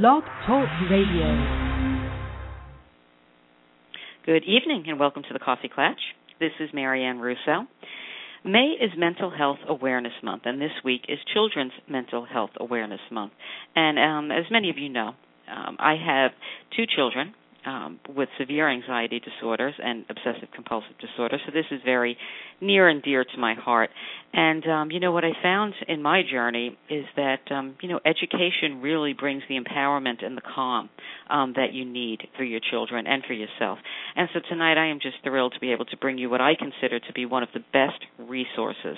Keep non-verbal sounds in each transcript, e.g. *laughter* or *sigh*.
Blog Talk Radio. Good evening and welcome to the Coffee Klatch. This is Marianne Russo. May is Mental Health Awareness Month, and this week is Children's Mental Health Awareness Month. And um, as many of you know, um, I have two children um, with severe anxiety disorders and obsessive compulsive disorder. So this is very near and dear to my heart. And um, you know what I found in my journey is that um, you know education really brings the empowerment and the calm um, that you need for your children and for yourself. And so tonight I am just thrilled to be able to bring you what I consider to be one of the best resources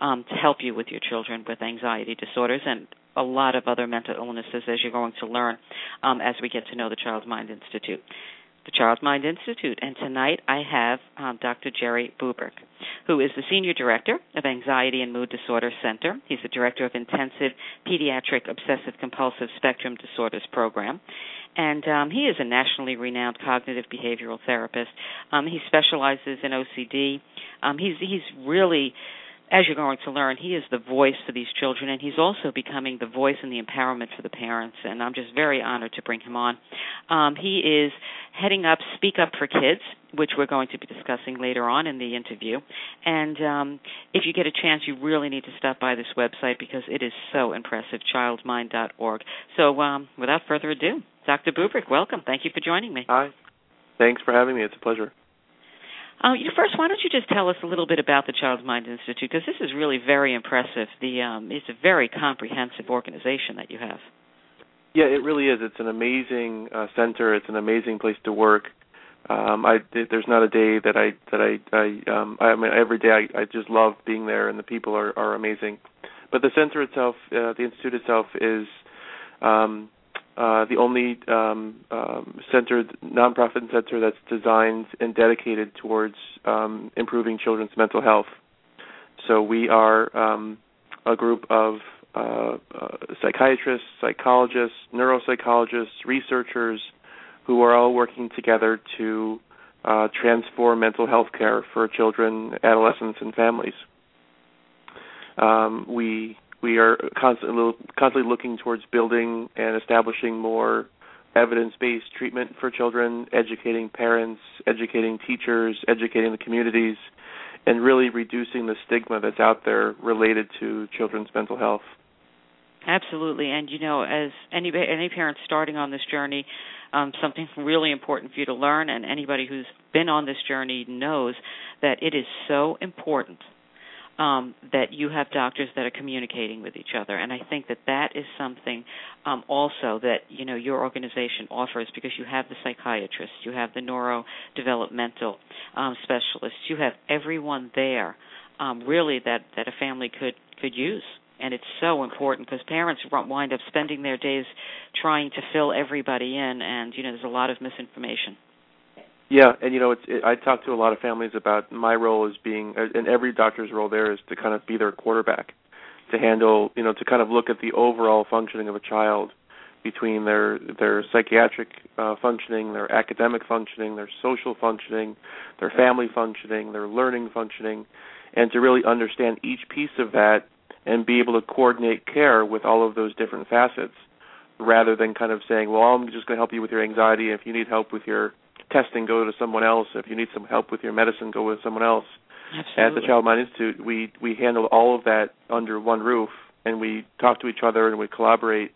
um, to help you with your children with anxiety disorders and a lot of other mental illnesses, as you're going to learn um, as we get to know the Child's Mind Institute. The Child's Mind Institute, and tonight I have um, Dr. Jerry Bubrick, who is the Senior Director of Anxiety and Mood Disorder Center. He's the Director of Intensive Pediatric Obsessive Compulsive Spectrum Disorders Program and um, he is a nationally renowned cognitive behavioral therapist. Um, he specializes in OCD. Um, he's he's really as you're going to learn, he is the voice for these children, and he's also becoming the voice and the empowerment for the parents. And I'm just very honored to bring him on. Um, he is heading up Speak Up for Kids, which we're going to be discussing later on in the interview. And um, if you get a chance, you really need to stop by this website because it is so impressive, childmind.org. So um, without further ado, Dr. Bubrick, welcome. Thank you for joining me. Hi. Thanks for having me. It's a pleasure. Uh, first, why don't you just tell us a little bit about the Child's Mind Institute? Because this is really very impressive. The um, it's a very comprehensive organization that you have. Yeah, it really is. It's an amazing uh, center. It's an amazing place to work. Um, I there's not a day that I that I I um I mean every day I I just love being there and the people are are amazing. But the center itself, uh, the institute itself is um uh, the only um, um, center, nonprofit center that's designed and dedicated towards um, improving children's mental health. So we are um, a group of uh, uh, psychiatrists, psychologists, neuropsychologists, researchers who are all working together to uh, transform mental health care for children, adolescents, and families. Um, we we are constantly constantly looking towards building and establishing more evidence-based treatment for children, educating parents, educating teachers, educating the communities, and really reducing the stigma that's out there related to children's mental health. Absolutely, and you know, as any any parent starting on this journey, um, something really important for you to learn, and anybody who's been on this journey knows that it is so important um, that you have doctors that are communicating with each other, and I think that that is something um, also that you know your organization offers because you have the psychiatrists, you have the neurodevelopmental um, specialists, you have everyone there, um, really that that a family could could use. And it's so important because parents wind up spending their days trying to fill everybody in and you know there's a lot of misinformation yeah, and you know, it's it, I talk to a lot of families about my role as being, uh, and every doctor's role there is to kind of be their quarterback, to handle, you know, to kind of look at the overall functioning of a child, between their their psychiatric uh, functioning, their academic functioning, their social functioning, their family functioning, their learning functioning, and to really understand each piece of that and be able to coordinate care with all of those different facets, rather than kind of saying, well, I'm just going to help you with your anxiety. If you need help with your testing, go to someone else. If you need some help with your medicine, go with someone else. Absolutely. At the Child Mind Institute, we we handle all of that under one roof, and we talk to each other and we collaborate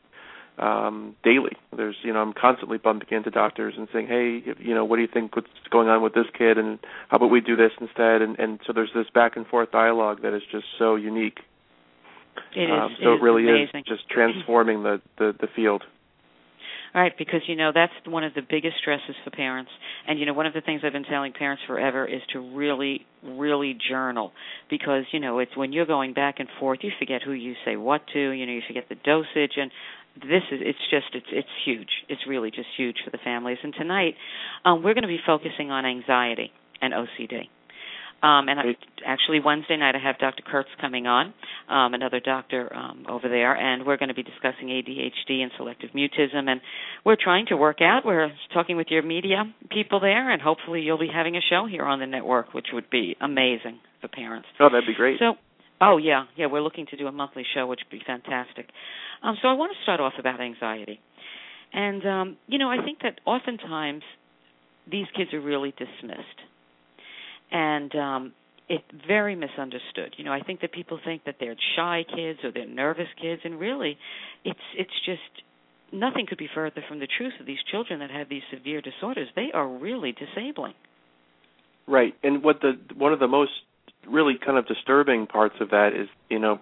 um, daily. There's, you know, I'm constantly bumping into doctors and saying, hey, you know, what do you think what's going on with this kid, and how about we do this instead? And and so there's this back and forth dialogue that is just so unique. It is. Um, so it, it really amazing. is just transforming the the, the field. Right, because you know that's one of the biggest stresses for parents. And you know, one of the things I've been telling parents forever is to really, really journal because you know it's when you're going back and forth, you forget who you say what to. You know, you forget the dosage, and this is it's just it's it's huge. It's really just huge for the families. And tonight, um, we're going to be focusing on anxiety and OCD. Um, and I, actually, Wednesday night I have Dr. Kurtz coming on, um, another doctor um, over there, and we're going to be discussing ADHD and selective mutism. And we're trying to work out. We're talking with your media people there, and hopefully you'll be having a show here on the network, which would be amazing for parents. Oh, that'd be great. So, oh yeah, yeah, we're looking to do a monthly show, which would be fantastic. Um, so I want to start off about anxiety. And um, you know, I think that oftentimes these kids are really dismissed, and um, it's very misunderstood. You know, I think that people think that they're shy kids or they're nervous kids, and really, it's it's just nothing could be further from the truth of these children that have these severe disorders. They are really disabling. Right, and what the one of the most really kind of disturbing parts of that is, you know,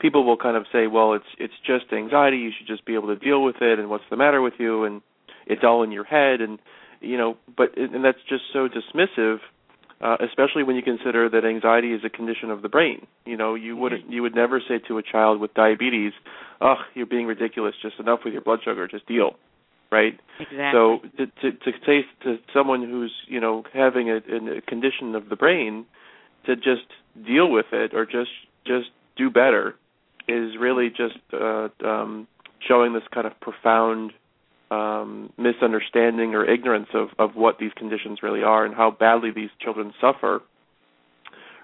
people will kind of say, well, it's it's just anxiety. You should just be able to deal with it. And what's the matter with you? And it's all in your head. And you know, but and that's just so dismissive. Uh, especially when you consider that anxiety is a condition of the brain. You know, you wouldn't, you would never say to a child with diabetes, "Ugh, you're being ridiculous. Just enough with your blood sugar. Just deal." Right. Exactly. So to to, to say to someone who's you know having a, a condition of the brain to just deal with it or just just do better is really just uh, um, showing this kind of profound um, misunderstanding or ignorance of, of what these conditions really are and how badly these children suffer,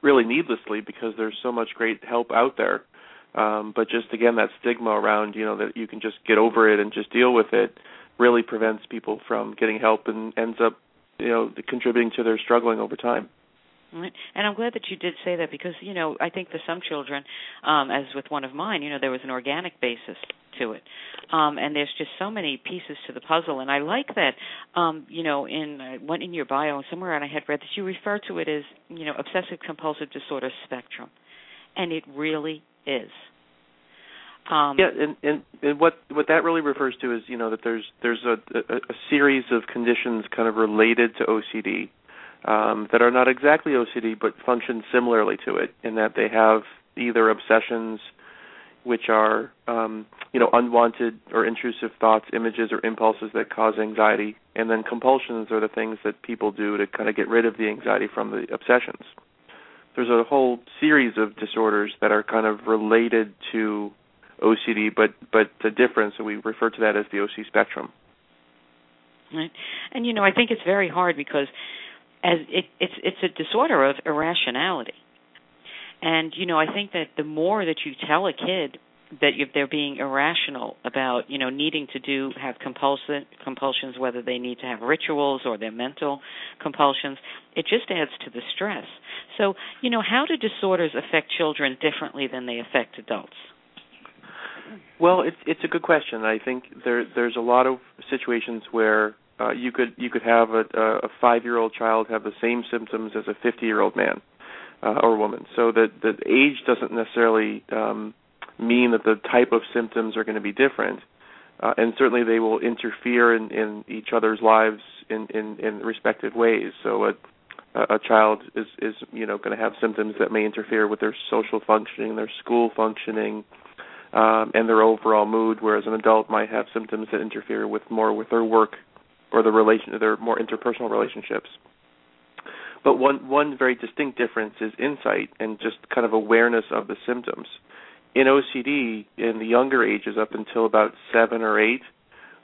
really needlessly because there's so much great help out there. Um, but just again, that stigma around you know that you can just get over it and just deal with it really prevents people from getting help and ends up you know contributing to their struggling over time. Right. And I'm glad that you did say that because, you know, I think for some children, um, as with one of mine, you know, there was an organic basis to it. Um, and there's just so many pieces to the puzzle. And I like that, um, you know, in uh, one in your bio somewhere, and I had read that you refer to it as, you know, obsessive compulsive disorder spectrum, and it really is. Um, yeah, and, and and what what that really refers to is you know that there's there's a, a, a series of conditions kind of related to OCD um, that are not exactly OCD but function similarly to it in that they have either obsessions, which are um, you know unwanted or intrusive thoughts, images, or impulses that cause anxiety, and then compulsions are the things that people do to kind of get rid of the anxiety from the obsessions. There's a whole series of disorders that are kind of related to OCD, but but the difference, so we refer to that as the OC spectrum. Right, and you know I think it's very hard because as it, it's it's a disorder of irrationality. And you know, I think that the more that you tell a kid that if they're being irrational about you know needing to do have compulsion compulsions whether they need to have rituals or their mental compulsions it just adds to the stress. So you know how do disorders affect children differently than they affect adults? Well it's it's a good question. I think there there's a lot of situations where uh, you could you could have a, a five year old child have the same symptoms as a fifty year old man uh, or woman. So that the age doesn't necessarily um, mean that the type of symptoms are going to be different, uh, and certainly they will interfere in, in each other's lives in, in, in respective ways. So a a child is is you know going to have symptoms that may interfere with their social functioning, their school functioning, um, and their overall mood. Whereas an adult might have symptoms that interfere with more with their work or the relation their more interpersonal relationships. But one one very distinct difference is insight and just kind of awareness of the symptoms. In OCD, in the younger ages, up until about seven or eight,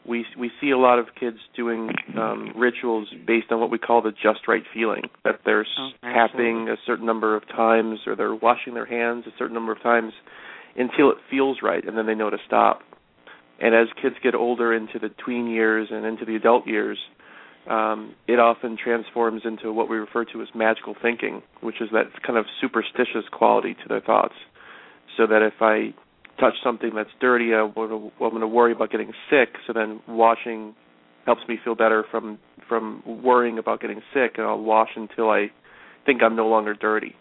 we we see a lot of kids doing um, rituals based on what we call the just right feeling that they're oh, tapping a certain number of times or they're washing their hands a certain number of times until it feels right, and then they know to stop. And as kids get older into the tween years and into the adult years, um, it often transforms into what we refer to as magical thinking, which is that kind of superstitious quality to their thoughts. So that if I touch something that's dirty, I'm going to worry about getting sick. So then washing helps me feel better from from worrying about getting sick, and I'll wash until I think I'm no longer dirty.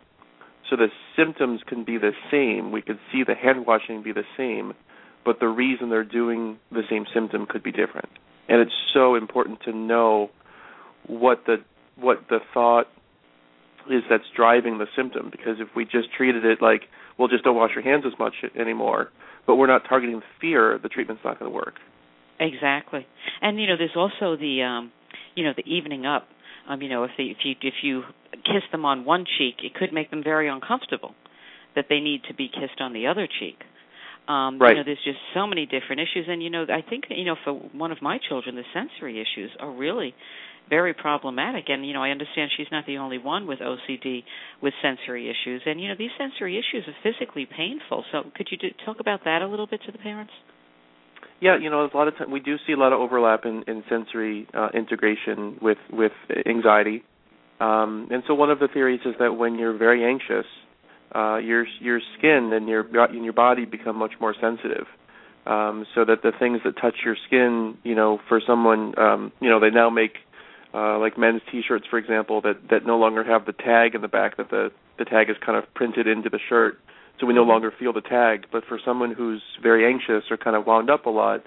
So the symptoms can be the same. We could see the hand washing be the same, but the reason they're doing the same symptom could be different. And it's so important to know what the what the thought is that's driving the symptom because if we just treated it like well just don't wash your hands as much anymore but we're not targeting fear the treatment's not going to work. Exactly. And you know there's also the um you know the evening up. Um you know if they if you if you kiss them on one cheek it could make them very uncomfortable that they need to be kissed on the other cheek um, right. You know, there's just so many different issues, and you know, I think you know, for one of my children, the sensory issues are really very problematic. And you know, I understand she's not the only one with OCD with sensory issues, and you know, these sensory issues are physically painful. So, could you do, talk about that a little bit to the parents? yeah, you know, a lot of time we do see a lot of overlap in, in sensory uh, integration with with anxiety, um, and so one of the theories is that when you're very anxious, uh, your your skin and your and your body become much more sensitive. Um, so that the things that touch your skin, you know, for someone, um, you know, they now make uh, like men's T-shirts, for example, that that no longer have the tag in the back. That the the tag is kind of printed into the shirt, so we no longer feel the tag. But for someone who's very anxious or kind of wound up a lot,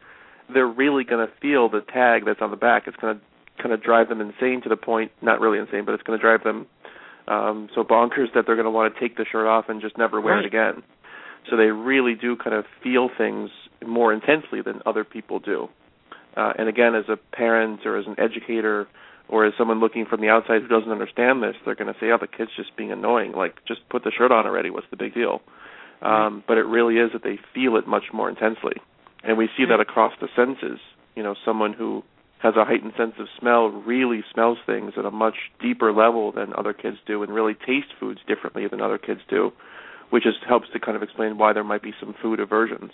they're really going to feel the tag that's on the back. It's going to kind of drive them insane to the point, not really insane, but it's going to drive them um, so bonkers that they're going to want to take the shirt off and just never wear right. it again. So they really do kind of feel things more intensely than other people do. Uh, and again, as a parent or as an educator or as someone looking from the outside who doesn't understand this, they're going to say, "Oh, the kid's just being annoying. Like, just put the shirt on already. What's the big deal?" Um, but it really is that they feel it much more intensely, and we see that across the senses. You know, someone who has a heightened sense of smell really smells things at a much deeper level than other kids do and really tastes foods differently than other kids do which just helps to kind of explain why there might be some food aversions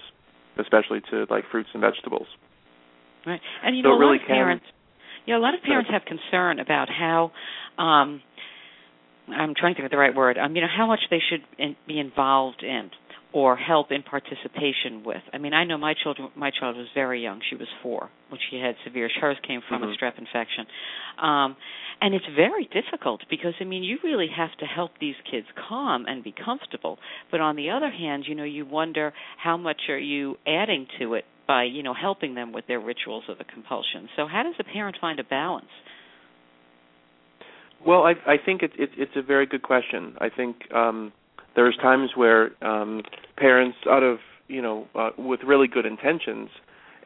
especially to like fruits and vegetables right and you so know a really lot of parents yeah a lot of parents have concern about how um I'm trying to think of the right word. Um, you know how much they should in, be involved in or help in participation with. I mean, I know my children. My child was very young; she was four when she had severe. Hers came from mm-hmm. a strep infection, um, and it's very difficult because I mean, you really have to help these kids calm and be comfortable. But on the other hand, you know, you wonder how much are you adding to it by you know helping them with their rituals of the compulsion. So, how does a parent find a balance? Well, I, I think it, it, it's a very good question. I think um, there's times where um, parents, out of you know, uh, with really good intentions,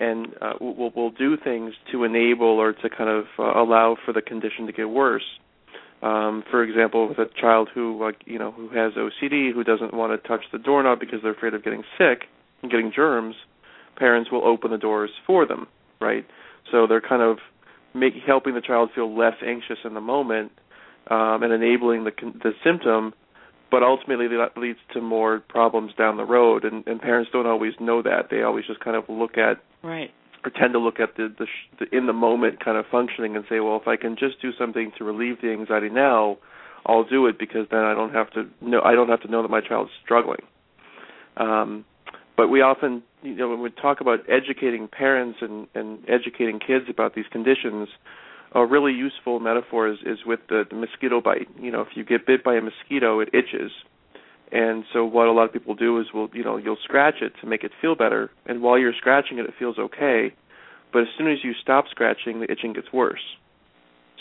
and uh, will will do things to enable or to kind of uh, allow for the condition to get worse. Um, for example, with a child who, like, you know, who has OCD, who doesn't want to touch the doorknob because they're afraid of getting sick and getting germs, parents will open the doors for them, right? So they're kind of make, helping the child feel less anxious in the moment um, and enabling the the symptom but ultimately that leads to more problems down the road and, and parents don't always know that. They always just kind of look at right. or tend to look at the, the, sh- the in the moment kind of functioning and say well if i can just do something to relieve the anxiety now i'll do it because then i don't have to know i don't have to know that my child's struggling. Um but we often you know when we talk about educating parents and and educating kids about these conditions a really useful metaphor is, is with the, the mosquito bite. You know, if you get bit by a mosquito, it itches. And so what a lot of people do is will you know you'll scratch it to make it feel better, and while you're scratching it, it feels okay. But as soon as you stop scratching, the itching gets worse.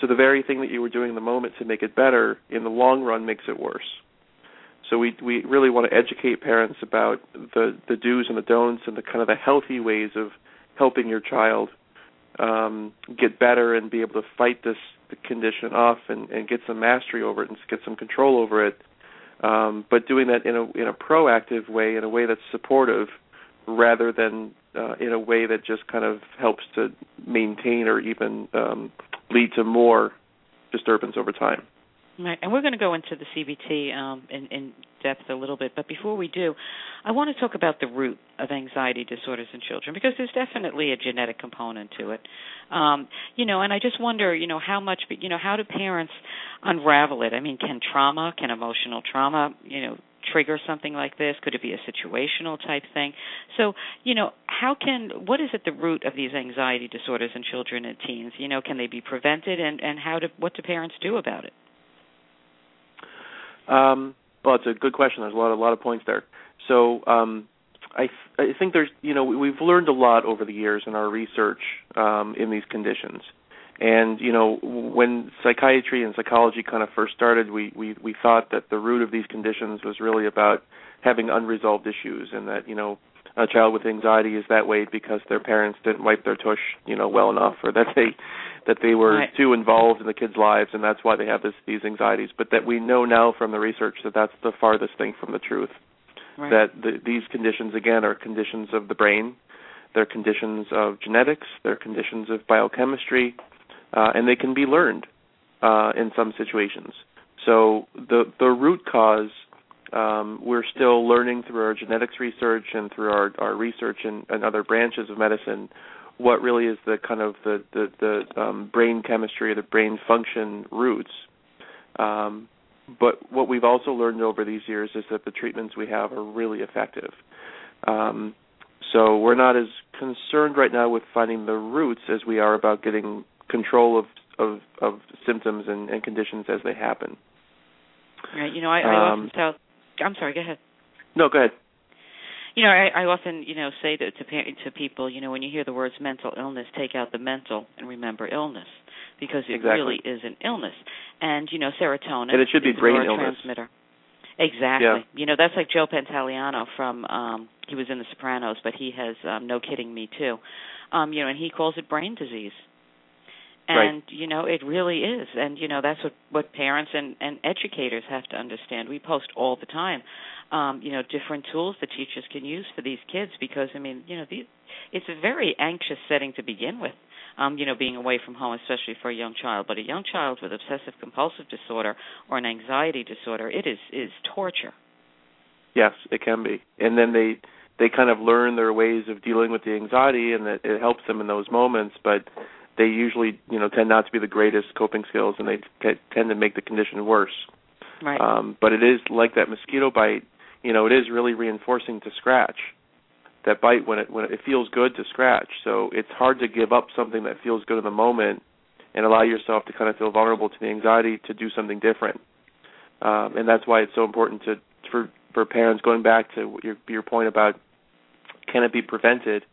So the very thing that you were doing in the moment to make it better, in the long run, makes it worse. So we we really want to educate parents about the the do's and the don'ts and the kind of the healthy ways of helping your child um, get better and be able to fight this condition off and, and get some mastery over it and get some control over it. Um, but doing that in a in a proactive way, in a way that's supportive, rather than uh, in a way that just kind of helps to maintain or even um, lead to more disturbance over time. Right, and we're going to go into the CBT um, in, in depth a little bit, but before we do, I want to talk about the root of anxiety disorders in children because there's definitely a genetic component to it. Um, you know, and I just wonder, you know, how much, you know, how do parents unravel it? I mean, can trauma, can emotional trauma, you know, trigger something like this? Could it be a situational type thing? So, you know, how can what is at the root of these anxiety disorders in children and teens? You know, can they be prevented, and and how do what do parents do about it? Um, well, it's a good question. There's a lot, a lot of points there. So, um, I, th- I think there's, you know, we've learned a lot over the years in our research um, in these conditions. And you know, when psychiatry and psychology kind of first started, we, we we thought that the root of these conditions was really about having unresolved issues, and that you know, a child with anxiety is that way because their parents didn't wipe their tush, you know, well enough, or that they that they were right. too involved in the kids' lives, and that's why they have this, these anxieties. But that we know now from the research that that's the farthest thing from the truth. Right. That the, these conditions again are conditions of the brain, they're conditions of genetics, they're conditions of biochemistry, uh, and they can be learned uh, in some situations. So the the root cause Um, we're still learning through our genetics research and through our, our research in, in other branches of medicine what really is the kind of the the, the um, brain chemistry or the brain function roots. Um, but what we've also learned over these years is that the treatments we have are really effective. Um, so we're not as concerned right now with finding the roots as we are about getting control of of, of symptoms and, and conditions as they happen. Right. You know, I, I Um, often tell. I'm sorry. Go ahead. No, go ahead. You know, I, I often, you know, say to to, pa- to people, you know, when you hear the words mental illness, take out the mental and remember illness, because it Exactly. really is an illness. And you know, serotonin And it should be is a brain illness. Exactly. Yeah. You know, that's like Joe Pantoliano from um he was in The Sopranos, but he has um No Kidding Me too. Um, you know, and he calls it brain disease. Right. And you know, it really is. And you know, that's what what parents and and educators have to understand. We post all the time um, you know, different tools that teachers can use for these kids because I mean, you know, these, it's a very anxious setting to begin with. Um, you know, being away from home, especially for a young child. But a young child with obsessive compulsive disorder or an anxiety disorder, it is is torture. Yes, it can be. And then they they kind of learn their ways of dealing with the anxiety, and it, it helps them in those moments. But they usually, you know, tend not to be the greatest coping skills, and they t- tend to make the condition worse. Right. Um, but it is like that mosquito bite. You know, it is really reinforcing to scratch. That bite when it when it feels good to scratch. So it's hard to give up something that feels good in the moment and allow yourself to kind of feel vulnerable to the anxiety to do something different. Um, and that's why it's so important to for for parents going back to your your point about can it be prevented?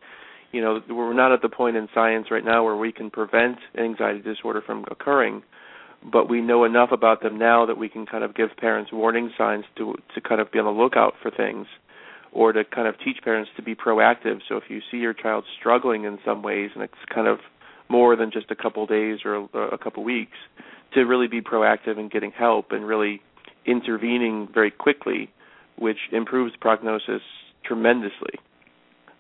You know, we're not at the point in science right now where we can prevent anxiety disorder from occurring, but we know enough about them now that we can kind of give parents warning signs to to kind of be on the lookout for things or to kind of teach parents to be proactive. So if you see your child struggling in some ways and it's kind of more than just a couple days or a, a couple weeks, to really be proactive in getting help and really intervening very quickly, which improves prognosis tremendously.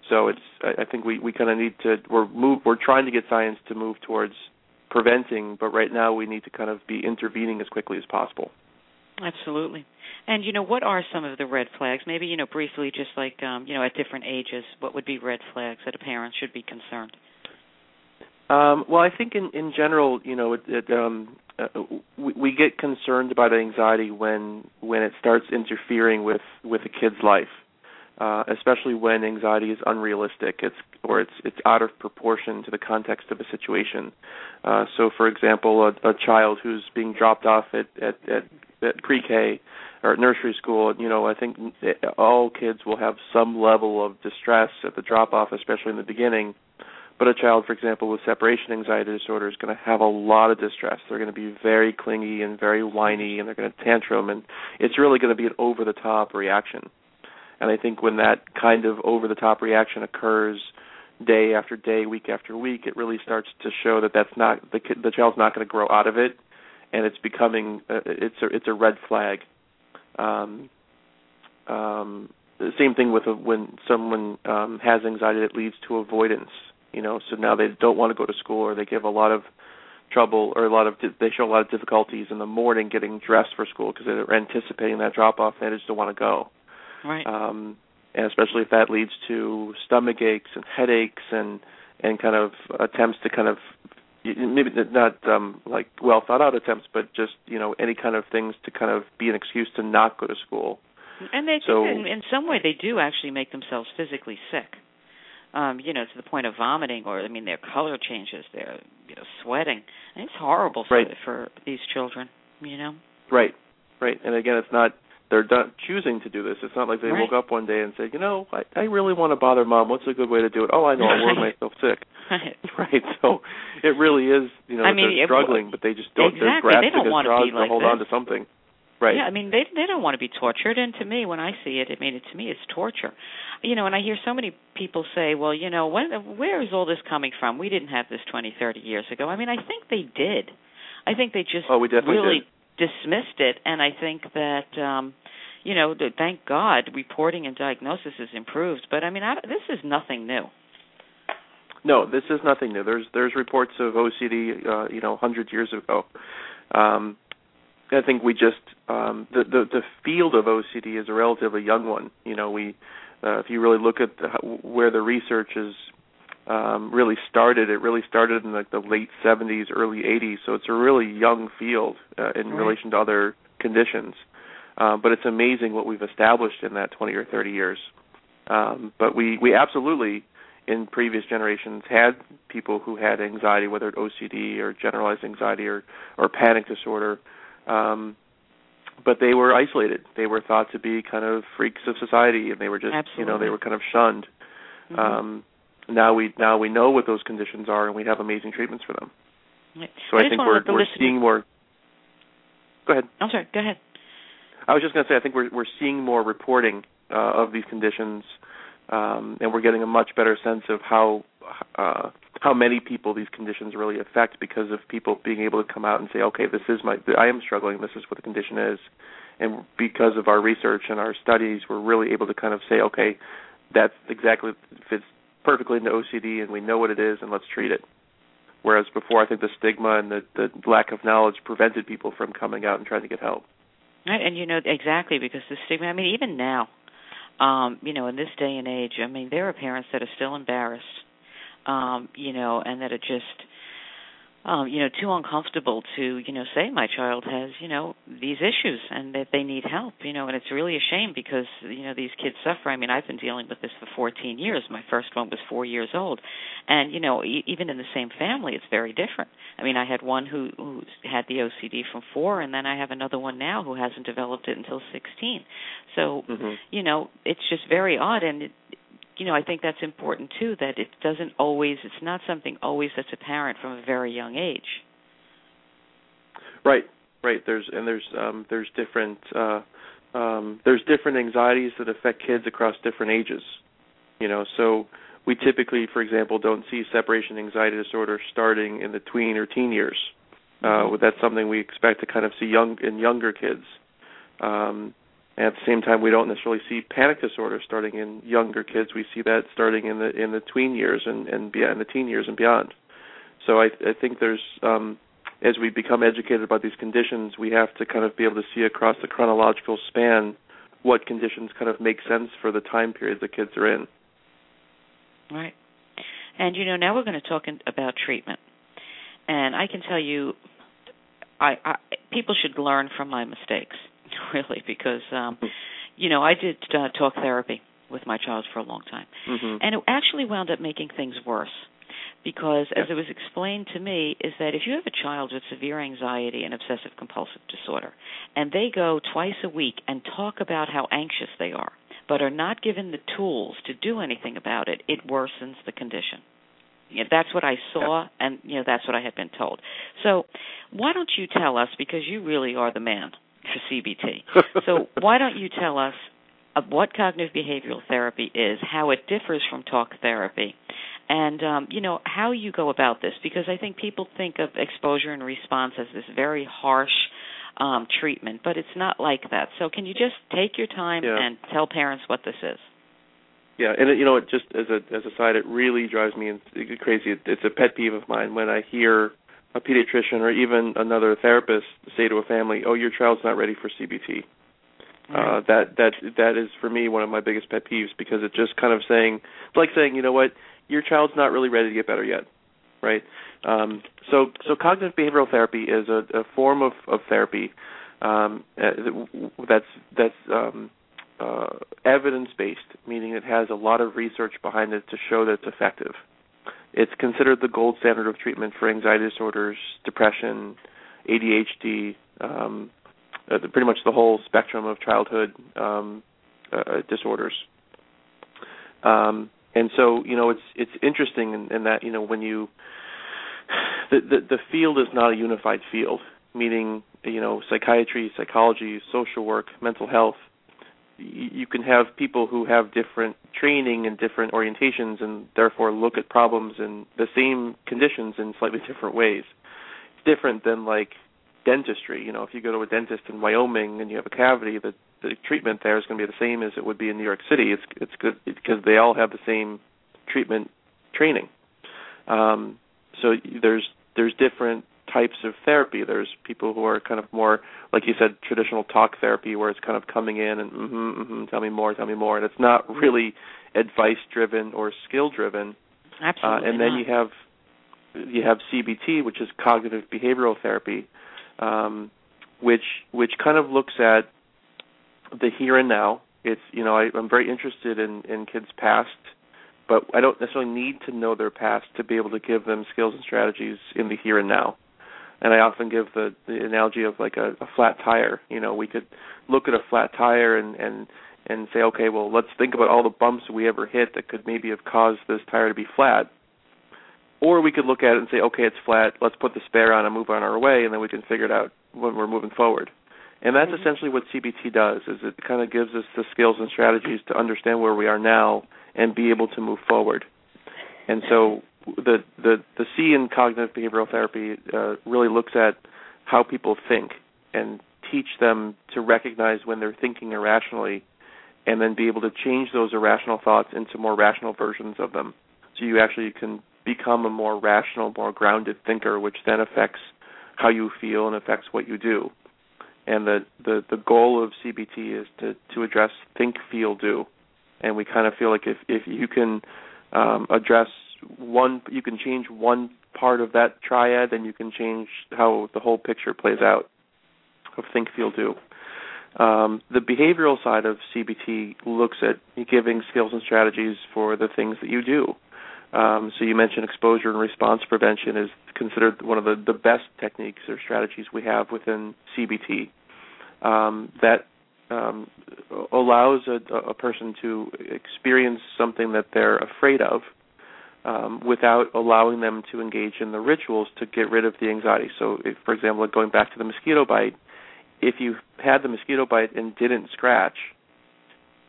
So it's I I think we we kind of need to we're move we're trying to get science to move towards preventing, but right now we need to kind of be intervening as quickly as possible. Absolutely. And you know, what are some of the red flags? Maybe you know, briefly, just like um, you know, at different ages, what would be red flags that a parent should be concerned? Um, well, I think in in general, you know, it, it, um, uh, we, we get concerned about anxiety when when it starts interfering with with a kid's life, uh, especially when anxiety is unrealistic. It's or it's it's out of proportion to the context of a situation. Uh, so, for example, a, a child who's being dropped off at at, at, at pre-K or at nursery school, you know, I think all kids will have some level of distress at the drop-off, especially in the beginning. But a child, for example, with separation anxiety disorder is going to have a lot of distress. They're going to be very clingy and very whiny, and they're going to tantrum, and it's really going to be an over-the-top reaction. And I think when that kind of over-the-top reaction occurs day after day, week after week, it really starts to show that that's not the the child's not going to grow out of it, and it's becoming uh, it's a it's a red flag. Um, um, the same thing with a, when someone um, has anxiety that leads to avoidance. You know, so now they don't want to go to school, or they give a lot of trouble, or a lot of they show a lot of difficulties in the morning getting dressed for school because they're anticipating that drop off, and they just don't want to go. Right. Um, and especially if that leads to stomach aches and headaches and and kind of attempts to kind of maybe not um like well thought out attempts but just you know any kind of things to kind of be an excuse to not go to school And they So- in, in some way they do actually make themselves physically sick. Um, you know, to the point of vomiting or I mean their color changes, they're you know, sweating. And it's horrible for Right. for these children, you know. right right and again it's not they're not choosing to do this it's not like they Right. woke up one day and said you know I, I really want to bother mom what's a good way to do it oh i know i'll work *laughs* myself sick right *laughs* right. so it really is you know I mean, they're it- struggling but they just don't they're Exactly. They grasping don't wanna straws be to like hold this. on to something right Yeah, I mean they they don't want to be tortured, and to me, when I see it, it mean, it, to me, it's torture. You know, and I hear so many people say, "Well, you know, when, where is all this coming from? We didn't have this twenty, thirty years ago." I mean, I think they did. I think they just Oh, we definitely really did. Dismissed it, and I think that, um you know, thank God, reporting and diagnosis has improved. But I mean, I, this is nothing new. No, this is nothing new. There's there's reports of OCD, uh, you know, hundred years ago, um, I think we just um, the, the the field of OCD is a relatively young one. You know, we uh, if you really look at the, where the research is um, really started, it really started in like the late 70s, early 80s. So it's a really young field uh, in right. relation to other conditions. Um, but it's amazing what we've established in that 20 or 30 years. Um, but we we absolutely in previous generations had people who had anxiety, whether it OCD or generalized anxiety or or panic disorder. Um, but they were isolated. They were thought to be kind of freaks of society, and they were just Absolutely. you know they were kind of shunned. Mm-hmm. Um, now we now we know what those conditions are, and we have amazing treatments for them. Right. So I, I, think we're we're listener... seeing more. Go ahead. I'm sorry. Go ahead. I was just going to say I think we're we're seeing more reporting uh, of these conditions, um, and we're getting a much better sense of how uh, how many people these conditions really affect because of people being able to come out and say, okay, this is my I am struggling. This is what the condition is, and because of our research and our studies, we're really able to kind of say, okay, that's exactly fits perfectly into OCD, and we know what it is, and let's treat it. Whereas before, I think the stigma and the, the lack of knowledge prevented people from coming out and trying to get help. Right, and you know exactly because the stigma. I mean, even now, um, you know, in this day and age, I mean, there are parents that are still embarrassed, um, you know, and that are just um, you know, too uncomfortable to, you know, say my child has, you know, these issues and that they need help, you know, and it's really a shame because, you know, these kids suffer. I mean, I've been dealing with this for 14 years. My first one was 4 years old. And, you know, e- even in the same family, it's very different. I mean, I had one who who had the OCD from 4 and then I have another one now who hasn't developed it until 16. So, mm-hmm. you know, it's just very odd and it, you know, I think that's important too. That it doesn't always, it's not something always that's apparent from a very young age. Right, right. There's and there's um, there's different uh, um, there's different anxieties that affect kids across different ages. You know, so we typically, for example, don't see separation anxiety disorder starting in the tween or teen years. Uh, mm-hmm. that's something we expect to kind of see young in younger kids. Um, and at the same time, we don't necessarily see panic disorder starting in younger kids. We see that starting in the in the tween years and and beyond the teen years and beyond. So I I think there's um, as we become educated about these conditions, we have to kind of be able to see across the chronological span what conditions kind of make sense for the time period the kids are in. Right. And you know, now we're going to talk in, about treatment. And I can tell you, I, I people should learn from my mistakes *laughs* really, because um, you know I did uh, talk therapy with my child for a long time, mm-hmm. and it actually wound up making things worse. Because, as it was explained to me, is that if you have a child with severe anxiety and obsessive compulsive disorder, and they go twice a week and talk about how anxious they are, but are not given the tools to do anything about it, it worsens the condition. You know, that's what I saw, and you know that's what I had been told. So, why don't you tell us, because you really are the man for CBT. *laughs* so why don't you tell us uh, what cognitive behavioral therapy is, how it differs from talk therapy, and um, you know how you go about this? Because I think people think of exposure and response as this very harsh um, treatment, but it's not like that. So can you just take your time yeah. and tell parents what this is? Yeah, and it, you know, it just as a as a side, it really drives me crazy. It, it's a pet peeve of mine when I hear a pediatrician or even another therapist say to a family, "Oh, your child's not ready for CBT." Uh, that that that is for me one of my biggest pet peeves because it's just kind of saying it's like saying, you know what, your child's not really ready to get better yet, right? Um, so so cognitive behavioral therapy is a, a form of, of therapy um, uh, that's that's um, uh, evidence based, meaning it has a lot of research behind it to show that it's effective. It's considered the gold standard of treatment for anxiety disorders, depression, ADHD, um, uh, the, pretty much the whole spectrum of childhood um, uh, disorders. Um, and so, you know, it's it's interesting in, in that you know when you the, the the field is not a unified field, meaning you know psychiatry, psychology, social work, mental health you can have people who have different training and different orientations and therefore look at problems in the same conditions in slightly different ways. It's different than like dentistry. You know, if you go to a dentist in Wyoming and you have a cavity, the the treatment there is going to be the same as it would be in New York City. It's it's good because they all have the same treatment training. Um, so there's there's different types of therapy. There's people who are kind of more, like you said, traditional talk therapy, where it's kind of coming in and mm-hmm, mm-hmm, tell me more, tell me more, and it's not really advice driven or skill driven. Absolutely. Uh, and then not. you have you have CBT, which is cognitive behavioral therapy, um, which which kind of looks at the here and now. It's you know I, I'm very interested in in kids' past, but I don't necessarily need to know their past to be able to give them skills and strategies in the here and now. And I often give the the analogy of like a, a flat tire. You know, we could look at a flat tire and and and say, okay, well, let's think about all the bumps we ever hit that could maybe have caused this tire to be flat. Or we could look at it and say, okay, it's flat. Let's put the spare on and move on our way, and then we can figure it out when we're moving forward. And that's Mhm. essentially what CBT does. Is it kind of gives us the skills and strategies to understand where we are now and be able to move forward. And so the the the C in cognitive behavioral therapy uh, really looks at how people think and teach them to recognize when they're thinking irrationally and then be able to change those irrational thoughts into more rational versions of them. So you actually can become a more rational, more grounded thinker, which then affects how you feel and affects what you do. And the the, the goal of CBT is to to address think, feel, do. And we kind of feel like if if you can um, address one, you can change one part of that triad, and you can change how the whole picture plays out of think, feel, do. Um, the behavioral side of CBT looks at giving skills and strategies for the things that you do. Um, so you mentioned exposure and response prevention is considered one of the, the best techniques or strategies we have within CBT. Um, that um, allows a, a, person to experience something that they're afraid of um, without allowing them to engage in the rituals to get rid of the anxiety. So, if, for example, going back to the mosquito bite, if you had the mosquito bite and didn't scratch,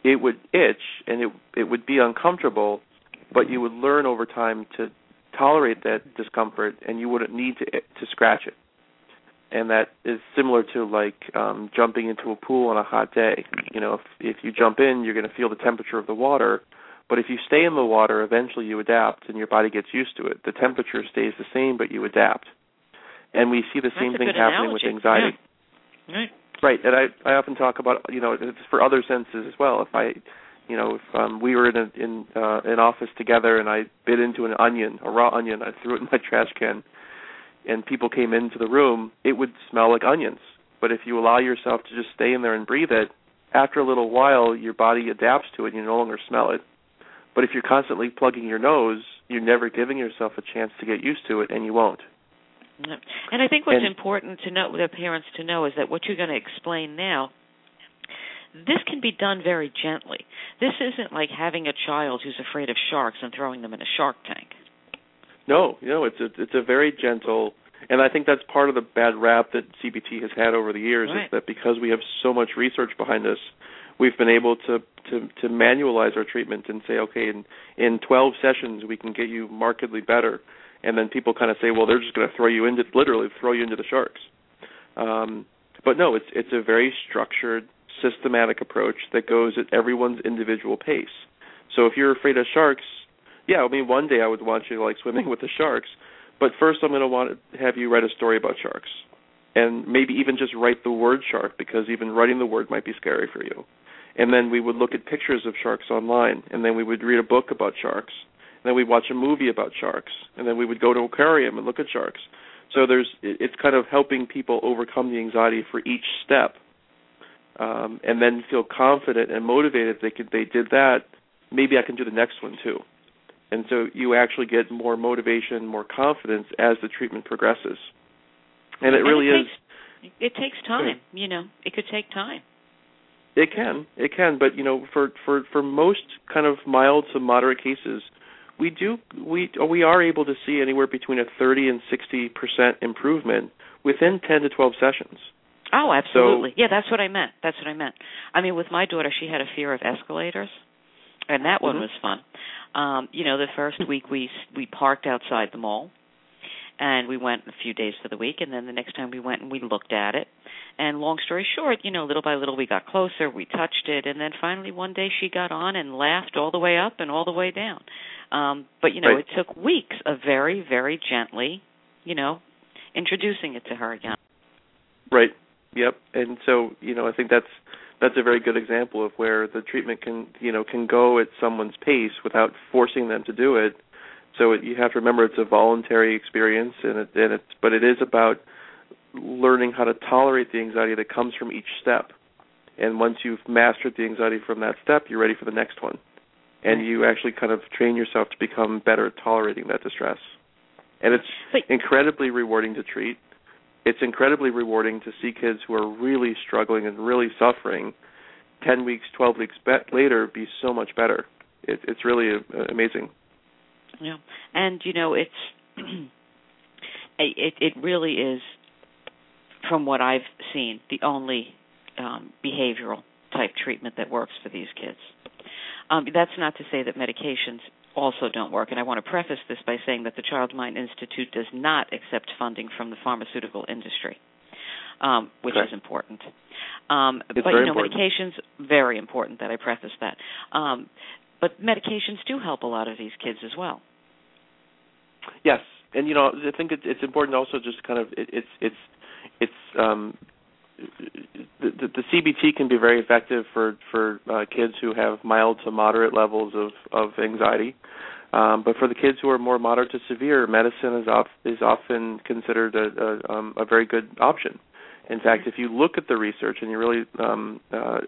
it would itch and it it would be uncomfortable, but you would learn over time to tolerate that discomfort and you wouldn't need to to scratch it. And that is similar to like um jumping into a pool on a hot day. You know, if if you jump in, you're going to feel the temperature of the water, but if you stay in the water, eventually you adapt and your body gets used to it. The temperature stays the same, but you adapt. And we see the That's same thing happening analogy. with anxiety. Yeah. Right. Right, and I I often talk about you know it's for other senses as well. If I, you know, if um, we were in a, in uh, an office together and I bit into an onion, a raw onion, I threw it in my *laughs* trash can, and people came into the room, it would smell like onions. But if you allow yourself to just stay in there and breathe it, after a little while your body adapts to it and you no longer smell it. But if you're constantly plugging your nose, you're never giving yourself a chance to get used to it, and you won't. And I think what's And- important to know, with the parents to know, is that what you're going to explain now, this can be done very gently. This isn't like having a child who's afraid of sharks and throwing them in a shark tank. No, you know, it's a it's a very gentle, and I think that's part of the bad rap that CBT has had over the years Right. is that because we have so much research behind us, we've been able to to to manualize our treatment and say, okay, in in 12 sessions we can get you markedly better, and then people kind of say, well, they're just going to throw you into literally throw you into the sharks. Um, but no, it's it's a very structured, systematic approach that goes at everyone's individual pace. So if you're afraid of sharks, yeah, I mean, one day I would want you to like swimming with the sharks, but first I'm going to want to have you write a story about sharks, and maybe even just write the word shark because even writing the word might be scary for you. And then we would look at pictures of sharks online, and then we would read a book about sharks, and then we'd watch a movie about sharks, and then we would go to an aquarium and look at sharks. So there's it's kind of helping people overcome the anxiety for each step, um, and then feel confident and motivated. They could they did that, maybe I can do the next one too. And so you actually get more motivation, more confidence as the treatment progresses. And it really and is. it Takes, it takes time. You know, it could take time. It can, it can, but you know, for for for most kind of mild to moderate cases, we do we we are able to see anywhere between a 30 and 60 percent improvement within 10 to 12 sessions. Oh, absolutely. yeah, that's what I meant. That's what I meant. I mean, with my daughter, she had a fear of escalators, and that one Mhm. was fun. Um, you know, the first week we we parked outside the mall, and we went a few days for the week, and then the next time we went and we looked at it. And long story short, you know, little by little we got closer, we touched it, and then finally one day she got on and laughed all the way up and all the way down. Um, but you know, Right. it took weeks of very, very gently, you know, introducing it to her again. Right. Yep. And so, you know, I think that's that's a very good example of where the treatment can, you know, can go at someone's pace without forcing them to do it. So it, you have to remember it's a voluntary experience, and it, and it's but it is about learning how to tolerate the anxiety that comes from each step. And once you've mastered the anxiety from that step, you're ready for the next one. And you actually kind of train yourself to become better at tolerating that distress. And it's incredibly rewarding to treat. It's incredibly rewarding to see kids who are really struggling and really suffering 10 weeks, 12 weeks be- later be so much better. It, it's really uh, amazing. Yeah. And you know, it's *clears throat* it it really is from what I've seen, the only um, behavioral type treatment that works for these kids. Um, that's not to say that medications also don't work, and I want to preface this by saying that the Child Mind Institute does not accept funding from the pharmaceutical industry, um, which okay. is important. Um, but you know, important. medications very important that I preface that. Um, but medications do help a lot of these kids as well. Yes, and you know I think it's important also just kind of it, it's it's it's um the, the, the CBT can be very effective for for uh, kids who have mild to moderate levels of of anxiety. Um, but for the kids who are more moderate to severe, medicine is off, is often considered a, a, um, a very good option. In fact, if you look at the research and you really um, uh,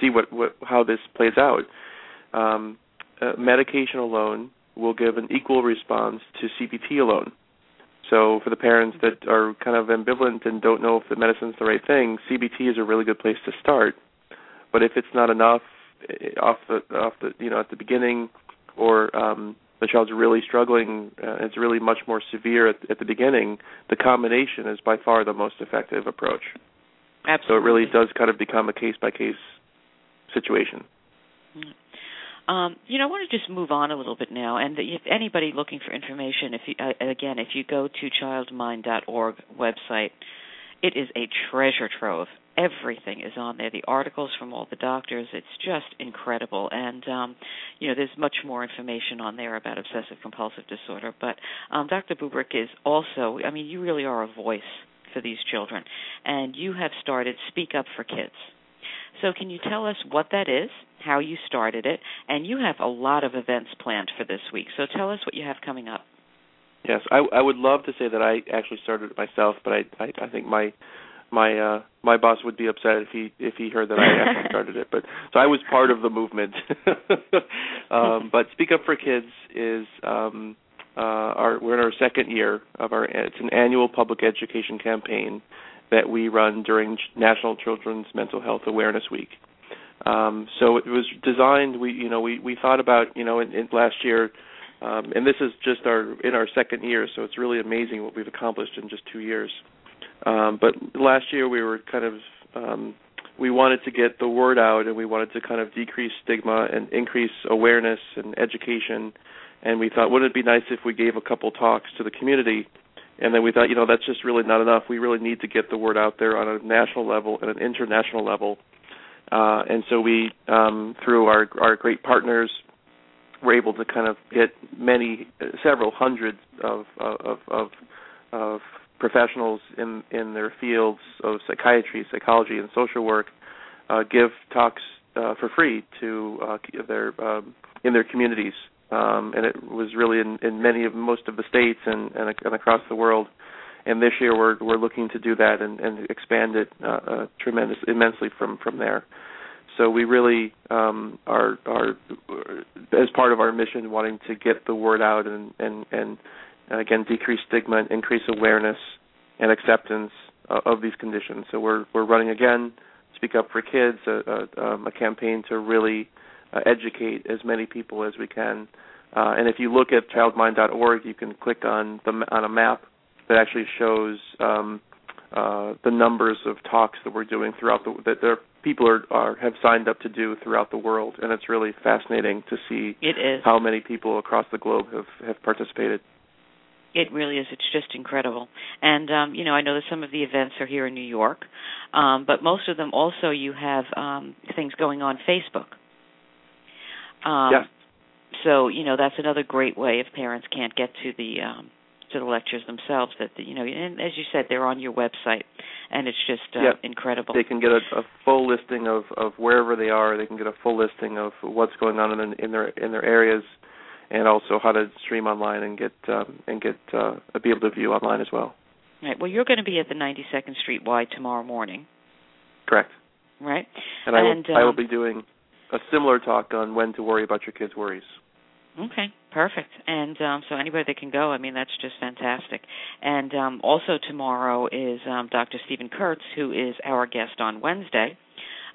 see what, what how this plays out, um, uh, medication alone will give an equal response to CBT alone. So for the parents that are kind of ambivalent and don't know if the medicine's the right thing, CBT is a really good place to start. But if it's not enough eh, off the off the you know at the beginning, or um, the child's really struggling, uh, it's really much more severe at, at the beginning. The combination is by far the most effective approach. Absolutely. So it really does kind of become a case by case situation. Mm. Um, you know, I want to just move on a little bit now. And if anybody looking for information, if you, uh, again, if you go to childmind.org website, it is a treasure trove. Everything is on there. The articles from all the doctors. It's just incredible. And um, you know, there's much more information on there about obsessive compulsive disorder. But um, Dr. Bubrick is also. I mean, you really are a voice for these children, and you have started Speak Up for Kids. So, can you tell us what that is, how you started it, and you have a lot of events planned for this week. So, tell us what you have coming up. Yes, I, I would love to say that I actually started it myself, but I, I, I think my my uh my boss would be upset if he if he heard that I actually *laughs* started it. But so I was part of the movement. *laughs* um, but Speak Up for Kids is um, uh, our we're in our second year of our it's an annual public education campaign that we run during National Children's Mental Health Awareness Week. Um, so it was designed. We you know we we thought about you know in, in last year. Um, and this is just our in our second year, so it's really amazing what we've accomplished in just two years. Um, but last year we were kind of um, we wanted to get the word out, and we wanted to kind of decrease stigma and increase awareness and education. And we thought, wouldn't it be nice if we gave a couple talks to the community? And then we thought, you know, that's just really not enough. We really need to get the word out there on a national level and an international level. Uh, and so we, um, through our our great partners, were able to kind of get many, uh, several hundreds of of of, of professionals in in their fields of psychiatry, psychology, and social work uh, give talks uh, for free to uh, their um, in their communities, um, and it was really in, in many of most of the states and, and, and across the world. And this year we're we're looking to do that and, and expand it uh, uh, tremendous immensely from from there. So we really um, are are as part of our mission wanting to get the word out and and and again decrease stigma, increase awareness and acceptance uh, of these conditions. So we're we're running again, Speak Up for Kids, a, a, um, a campaign to really uh, educate as many people as we can. Uh, and if you look at childmind.org, you can click on the on a map that actually shows um, uh, the numbers of talks that we're doing throughout the that there people are, are have signed up to do throughout the world, and it's really fascinating to see it is. how many people across the globe have have participated. It really is. It's just incredible. And um, you know, I know that some of the events are here in New York, um, but most of them also you have um, things going on Facebook. Um. So you know that's another great way if parents can't get to the um, to the lectures themselves that you know and as you said they're on your website and it's just uh, incredible They can get a, a full listing of of wherever they are. They can get a full listing of what's going on in, in their in their areas, and also how to stream online and get um, and get uh, be able to view online as well. right well you're going to be at the 92nd Street Y tomorrow morning Correct. right And I will And, I will um, be doing a similar talk on when to worry about your kids' worries. Okay, perfect. And um, so anybody that can go, I mean, that's just fantastic. And um, also tomorrow is um, Dr. Steven Kurtz, who is our guest on Wednesday,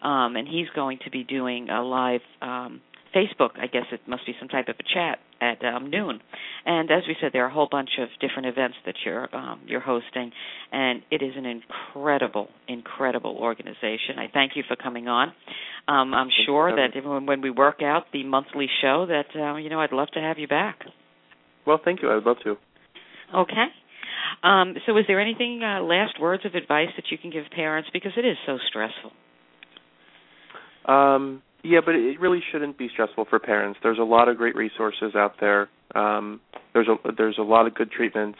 um, and he's going to be doing a live um, Facebook. I guess it must be some type of a chat at um, noon. And as we said, there are a whole bunch of different events that you're um, you're hosting, and it is an incredible, incredible organization. I thank you for coming on. Um, I'm sure that when we work out the monthly show, that uh, you know, I'd love to have you back. Well, thank you. I would love to. Okay. Um, so, is there anything uh, last words of advice that you can give parents because it is so stressful? Um, yeah, but it really shouldn't be stressful for parents. There's a lot of great resources out there. Um, there's a there's a lot of good treatments.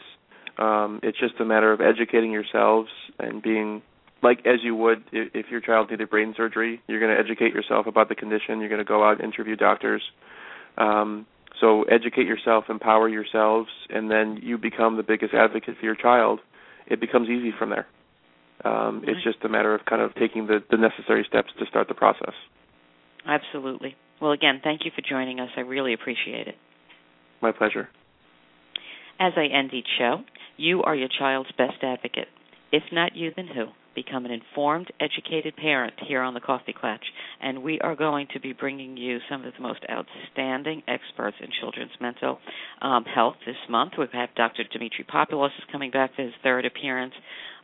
Um, it's just a matter of educating yourselves and being like as you would if, your child needed brain surgery. You're going to educate yourself about the condition. You're going to go out and interview doctors. Um, so educate yourself, empower yourselves, and then you become the biggest advocate for your child. It becomes easy from there. Um, Right. It's just a matter of kind of taking the, the necessary steps to start the process. Absolutely. Well, again, thank you for joining us. I really appreciate it. My pleasure. As I end each show, you are your child's best advocate. If not you, then who? Become an informed, educated parent here on the Coffee Klatch, and we are going to be bringing you some of the most outstanding experts in children's mental um, health this month. We have Dr. Demitri Papolos is coming back for his third appearance.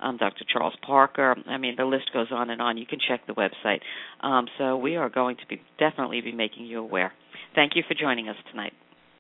Um, Dr. Charles Parker. I mean, the list goes on and on. You can check the website. Um, so we are going to be definitely be making you aware. Thank you for joining us tonight.